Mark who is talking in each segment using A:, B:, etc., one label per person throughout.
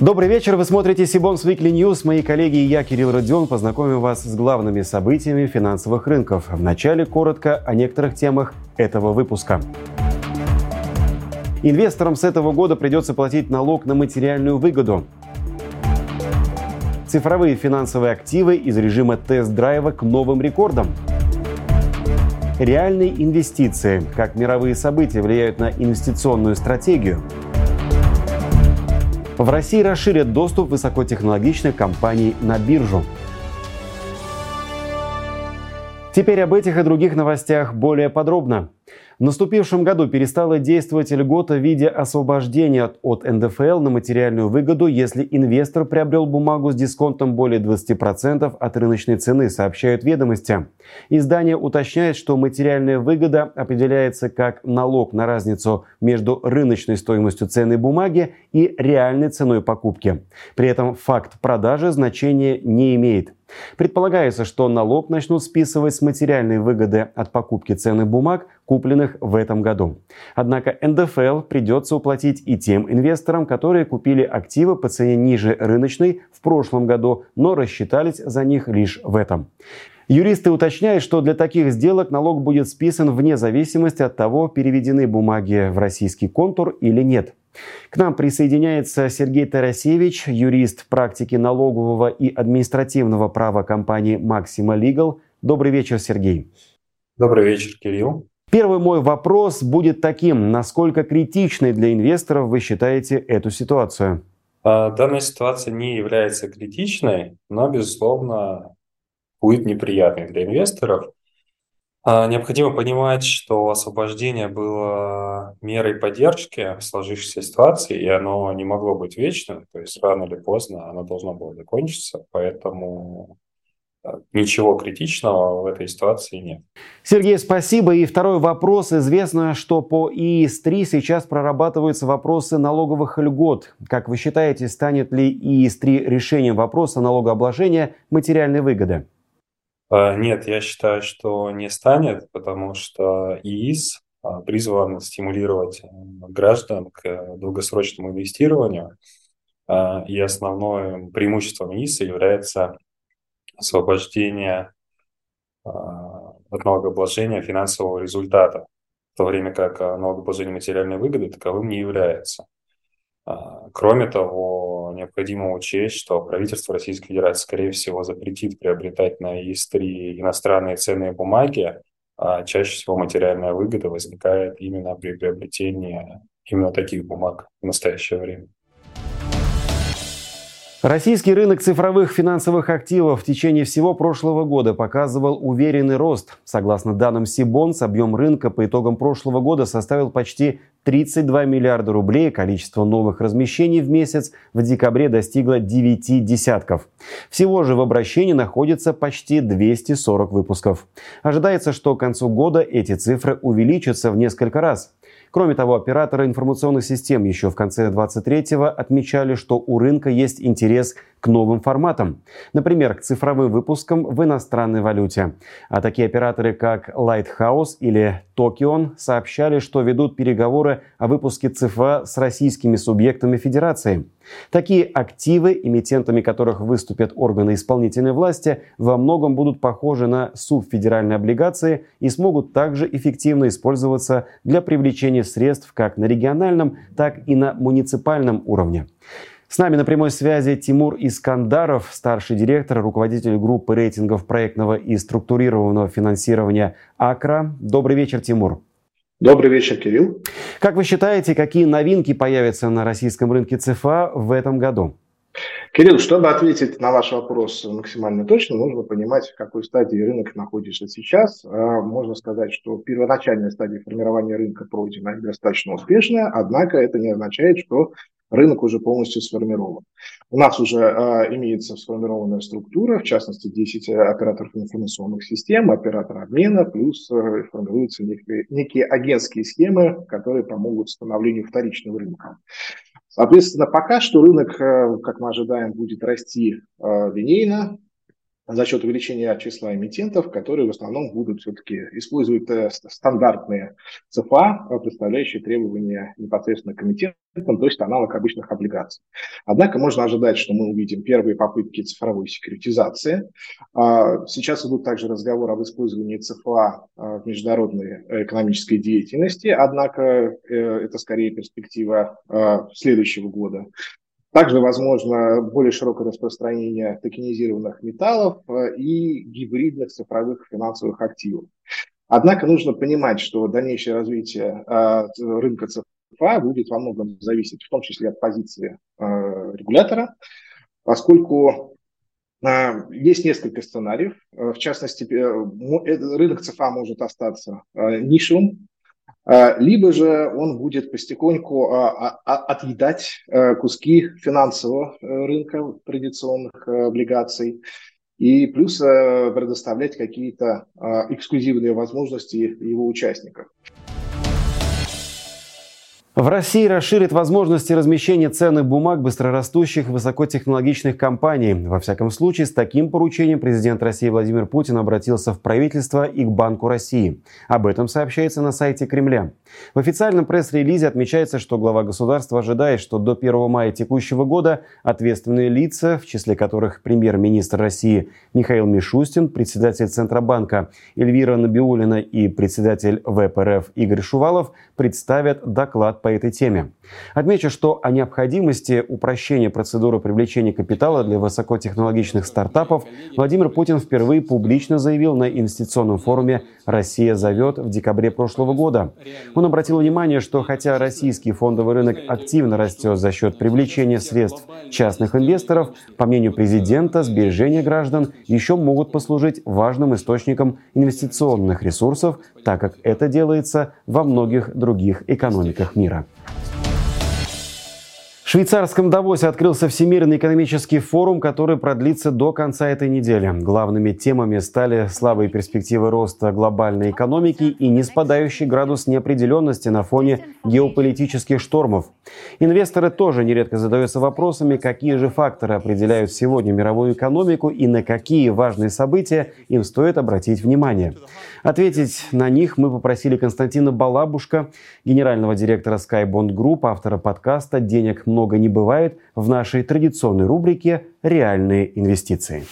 A: Добрый вечер, вы смотрите Сибонс Weekly News. Мои коллеги и я, Кирилл Родион, познакомим вас с главными событиями финансовых рынков. Вначале коротко о некоторых темах этого выпуска. Инвесторам с этого года придется платить налог на материальную выгоду. Цифровые финансовые активы из режима тест-драйва к новым рекордам. Реальные инвестиции. Как мировые события влияют на инвестиционную стратегию. В России расширят доступ высокотехнологичных компаний на биржу. Теперь об этих и других новостях более подробно. В наступившем году перестала действовать льгота в виде освобождения от НДФЛ на материальную выгоду, если инвестор приобрел бумагу с дисконтом более 20% от рыночной цены, сообщают ведомости. Издание уточняет, что материальная выгода определяется как налог на разницу между рыночной стоимостью ценной бумаги и реальной ценой покупки. При этом факт продажи значения не имеет. Предполагается, что налог начнут списывать с материальной выгоды от покупки ценных бумаг, купленных в этом году. Однако НДФЛ придется уплатить и тем инвесторам, которые купили активы по цене ниже рыночной в прошлом году, но рассчитались за них лишь в этом. Юристы уточняют, что для таких сделок налог будет списан вне зависимости от того, переведены бумаги в российский контур или нет. К нам присоединяется Сергей Тарасевич, юрист практики налогового и административного права компании Maxima Legal. Добрый вечер, Сергей.
B: Добрый вечер, Кирилл.
A: Первый мой вопрос будет таким. Насколько критичной для инвесторов вы считаете эту ситуацию?
B: А, данная ситуация не является критичной, но, безусловно, будет неприятной для инвесторов. А, необходимо понимать, что освобождение было мерой поддержки в сложившейся ситуации, и оно не могло быть вечным, то есть рано или поздно оно должно было закончиться, поэтому ничего критичного в этой ситуации нет.
A: Сергей, спасибо. И второй вопрос. Известно, что по ИИС-3 сейчас прорабатываются вопросы налоговых льгот. Как вы считаете, станет ли ИИС-3 решением вопроса налогообложения материальной выгоды?
B: А, нет, я считаю, что не станет, потому что ИИС а, призван стимулировать граждан к долгосрочному инвестированию, и основным преимуществом ИИСа является освобождение от налогообложения финансового результата, в то время как налогообложение материальной выгоды таковым не является. Кроме того, необходимо учесть, что правительство Российской Федерации, скорее всего, запретит приобретать на ИС-3 иностранные ценные бумаги, а чаще всего материальная выгода возникает именно при приобретении именно таких бумаг в настоящее время.
A: Российский рынок цифровых финансовых активов в течение всего прошлого года показывал уверенный рост. Согласно данным Сибонс, объем рынка по итогам прошлого года составил почти 32 миллиарда рублей. Количество новых размещений в месяц в декабре достигло 9 десятков. Всего же в обращении находится почти 240 выпусков. Ожидается, что к концу года эти цифры увеличатся в несколько раз. Кроме того, операторы информационных систем еще в конце 23-го отмечали, что у рынка есть интерес к новым форматам, например, к цифровым выпускам в иностранной валюте. А такие операторы, как Lighthouse или Tokion, сообщали, что ведут переговоры о выпуске ЦФА с российскими субъектами Федерации. Такие активы, эмитентами которых выступят органы исполнительной власти, во многом будут похожи на субфедеральные облигации и смогут также эффективно использоваться для привлечения средств как на региональном, так и на муниципальном уровне. С нами на прямой связи Тимур Искандаров, старший директор, руководитель группы рейтингов проектного и структурированного финансирования АКРА. Добрый вечер, Тимур.
C: Добрый вечер, Кирилл.
A: Как вы считаете, какие новинки появятся на российском рынке ЦФА в этом году?
C: Кирилл, чтобы ответить на ваш вопрос максимально точно, нужно понимать, в какой стадии рынок находится сейчас. А, можно сказать, что первоначальная стадия формирования рынка пройдена достаточно успешная, однако это не означает, что рынок уже полностью сформирован. У нас уже а, имеется сформированная структура, в частности 10 операторов информационных систем, оператор обмена, плюс а, формируются некие, некие агентские схемы, которые помогут становлению вторичного рынка. Соответственно, пока что рынок, э, как мы ожидаем, будет расти э, линейно, за счет увеличения числа эмитентов, которые в основном будут все-таки использовать э, стандартные ЦФА, э, представляющие требования непосредственно к эмитентам, то есть аналог обычных облигаций. Однако можно ожидать, что мы увидим первые попытки цифровой секьюритизации. А, сейчас идут также разговоры об использовании ЦФА в международной экономической деятельности, однако это скорее перспектива следующего года. Также возможно более широкое распространение токенизированных металлов э, и гибридных цифровых финансовых активов. Однако нужно понимать, что дальнейшее развитие э, рынка ЦФА будет во многом зависеть, в том числе от позиции э, регулятора, поскольку есть несколько сценариев. В частности, рынок ЦФА может остаться нишевым либо же он будет постепеньку а, а, отъедать куски финансового э, рынка традиционных э, облигаций и плюс э, предоставлять какие-то эксклюзивные возможности его участникам.
A: В России расширит возможности размещения ценных бумаг быстрорастущих высокотехнологичных компаний. Во всяком случае, с таким поручением президент России Владимир Путин обратился в правительство и к Банку России. Об этом сообщается на сайте Кремля. В официальном пресс-релизе отмечается, что глава государства ожидает, что до 1 мая текущего года ответственные лица, в числе которых премьер-министр России Михаил Мишустин, председатель Центробанка Эльвира Набиулина и председатель ВПРФ Игорь Шувалов, представят доклад по этой теме. Отмечу, что о необходимости упрощения процедуры привлечения капитала для высокотехнологичных стартапов Владимир Путин впервые публично заявил на инвестиционном форуме «Россия зовет» в декабре прошлого года. Он обратил внимание, что хотя российский фондовый рынок активно растет за счет привлечения средств частных инвесторов, по мнению президента, сбережения граждан еще могут послужить важным источником инвестиционных ресурсов, так как это делается во многих других экономиках мира. мира. Швейцарском Давосе открылся Всемирный экономический форум, который продлится до конца этой недели. Главными темами стали слабые перспективы роста глобальной экономики и неспадающий градус неопределенности на фоне геополитических штормов. Инвесторы тоже нередко задаются вопросами, какие же факторы определяют сегодня мировую экономику и на какие важные события им стоит обратить внимание. Ответить на них мы попросили Константина Балабушка, генерального директора Skybond Group, автора подкаста «Денег много много не бывает в нашей традиционной рубрике «Реальные инвестиции».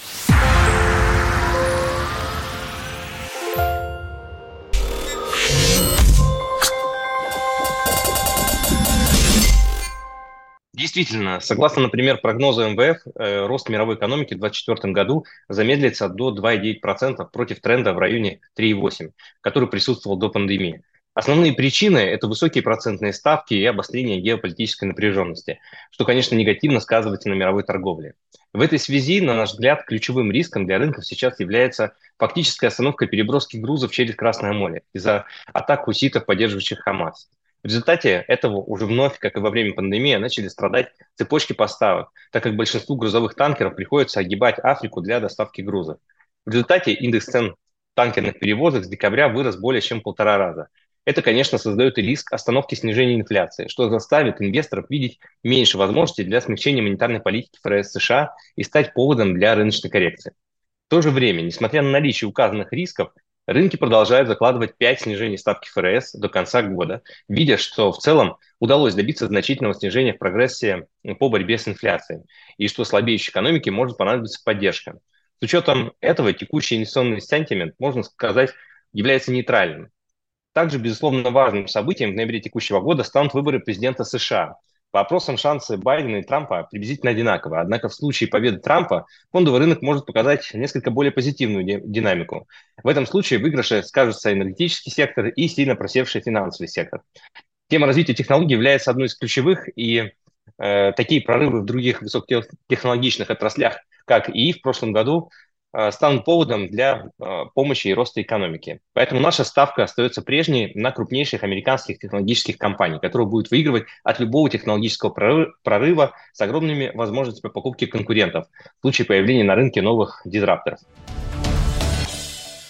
D: Действительно, согласно, например, прогнозу МВФ, э, рост мировой экономики в 2024 году замедлится до 2,9% против тренда в районе 3,8%, который присутствовал до пандемии. Основные причины – это высокие процентные ставки и обострение геополитической напряженности, что, конечно, негативно сказывается на мировой торговле. В этой связи, на наш взгляд, ключевым риском для рынков сейчас является фактическая остановка переброски грузов через Красное море из-за атак хуситов, поддерживающих Хамас. В результате этого уже вновь, как и во время пандемии, начали страдать цепочки поставок, так как большинству грузовых танкеров приходится огибать Африку для доставки грузов. В результате индекс цен танкерных перевозок с декабря вырос более чем полтора раза, это, конечно, создает риск остановки снижения инфляции, что заставит инвесторов видеть меньше возможностей для смягчения монетарной политики ФРС США и стать поводом для рыночной коррекции. В то же время, несмотря на наличие указанных рисков, рынки продолжают закладывать 5 снижений ставки ФРС до конца года, видя, что в целом удалось добиться значительного снижения в прогрессе по борьбе с инфляцией, и что слабеющей экономике может понадобиться поддержка. С учетом этого текущий инвестиционный сентимент, можно сказать, является нейтральным. Также, безусловно, важным событием в ноябре текущего года станут выборы президента США. По опросам шансы Байдена и Трампа приблизительно одинаковы. Однако в случае победы Трампа фондовый рынок может показать несколько более позитивную динамику. В этом случае выигрыши скажутся энергетический сектор и сильно просевший финансовый сектор. Тема развития технологий является одной из ключевых, и э, такие прорывы в других высокотехнологичных отраслях, как и в прошлом году, станут поводом для э, помощи и роста экономики. Поэтому наша ставка остается прежней на крупнейших американских технологических компаний, которые будут выигрывать от любого технологического прорыва с огромными возможностями покупки конкурентов в случае появления на рынке новых дизрапторов.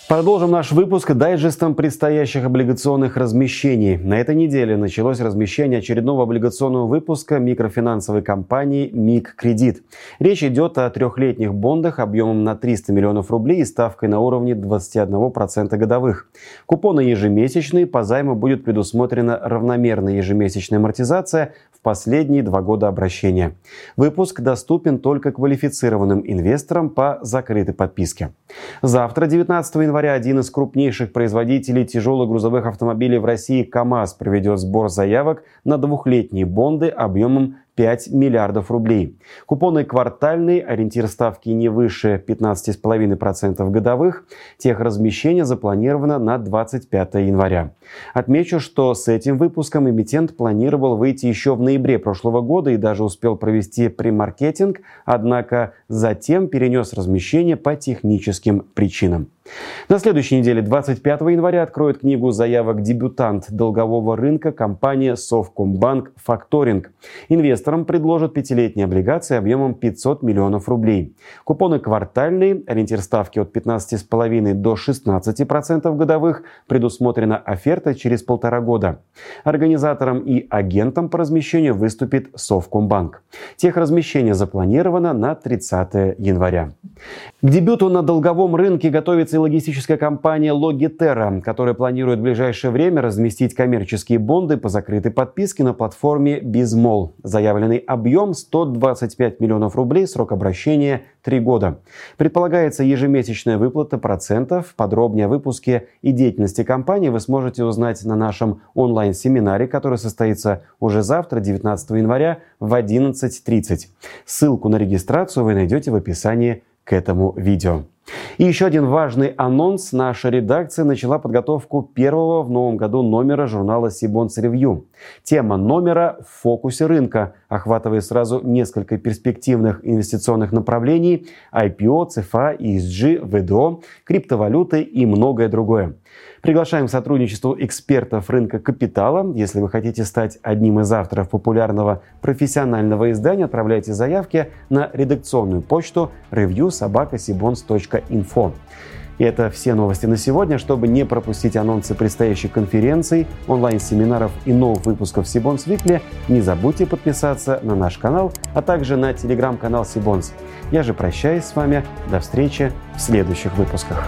A: Продолжим наш выпуск дайджестом предстоящих облигационных размещений. На этой неделе началось размещение очередного облигационного выпуска микрофинансовой компании МИК Кредит. Речь идет о трехлетних бондах объемом на 300 миллионов рублей и ставкой на уровне 21% годовых. Купоны ежемесячные, по займу будет предусмотрена равномерная январная амортизация в последние два года обращения. Выпуск доступен только квалифицированным инвесторам по закрытой подписке. Завтра, 19 января, один из крупнейших производителей тяжелых грузовых автомобилей в России КАМАЗ проведет сбор заявок на двухлетние бонды объемом 5 миллиардов рублей. Купоны квартальные, ориентир ставки не выше 15,5% годовых. Техразмещение запланировано на 25 января. Отмечу, что с этим выпуском эмитент планировал выйти еще в ноябре прошлого года и даже успел провести премаркетинг, однако затем перенес размещение по техническим причинам. На следующей неделе, 25 января, откроет книгу заявок дебютант долгового рынка компания Совкомбанк Факторинг. Инвесторам предложат пятилетние облигации объемом 500 миллионов рублей. Купоны квартальные, ориентир ставки от 15,5 до 16% годовых, предусмотрена оферта через полтора года. Организатором и агентом по размещению выступит Совкомбанк. Техразмещение запланировано на 30 января. К дебюту на долговом рынке готовится логистическая компания Logiterra, которая планирует в ближайшее время разместить коммерческие бонды по закрытой подписке на платформе Bizmall. Заявленный объем 125 миллионов рублей, срок обращения 3 года. Предполагается ежемесячная выплата процентов. Подробнее о выпуске и деятельности компании вы сможете узнать на нашем онлайн-семинаре, который состоится уже завтра, 19 января в 11.30. Ссылку на регистрацию вы найдете в описании к этому видео. И еще один важный анонс. Наша редакция начала подготовку первого в новом году номера журнала Сибонс Ревью. Тема номера в фокусе рынка, охватывая сразу несколько перспективных инвестиционных направлений – IPO, CFA, ESG, ВДО, криптовалюты и многое другое. Приглашаем к сотрудничеству экспертов рынка капитала. Если вы хотите стать одним из авторов популярного профессионального издания, отправляйте заявки на редакционную почту reviewsobakasibons.info. И это все новости на сегодня. Чтобы не пропустить анонсы предстоящих конференций, онлайн-семинаров и новых выпусков Сибонс Викли, не забудьте подписаться на наш канал, а также на телеграм-канал Сибонс. Я же прощаюсь с вами. До встречи в следующих выпусках.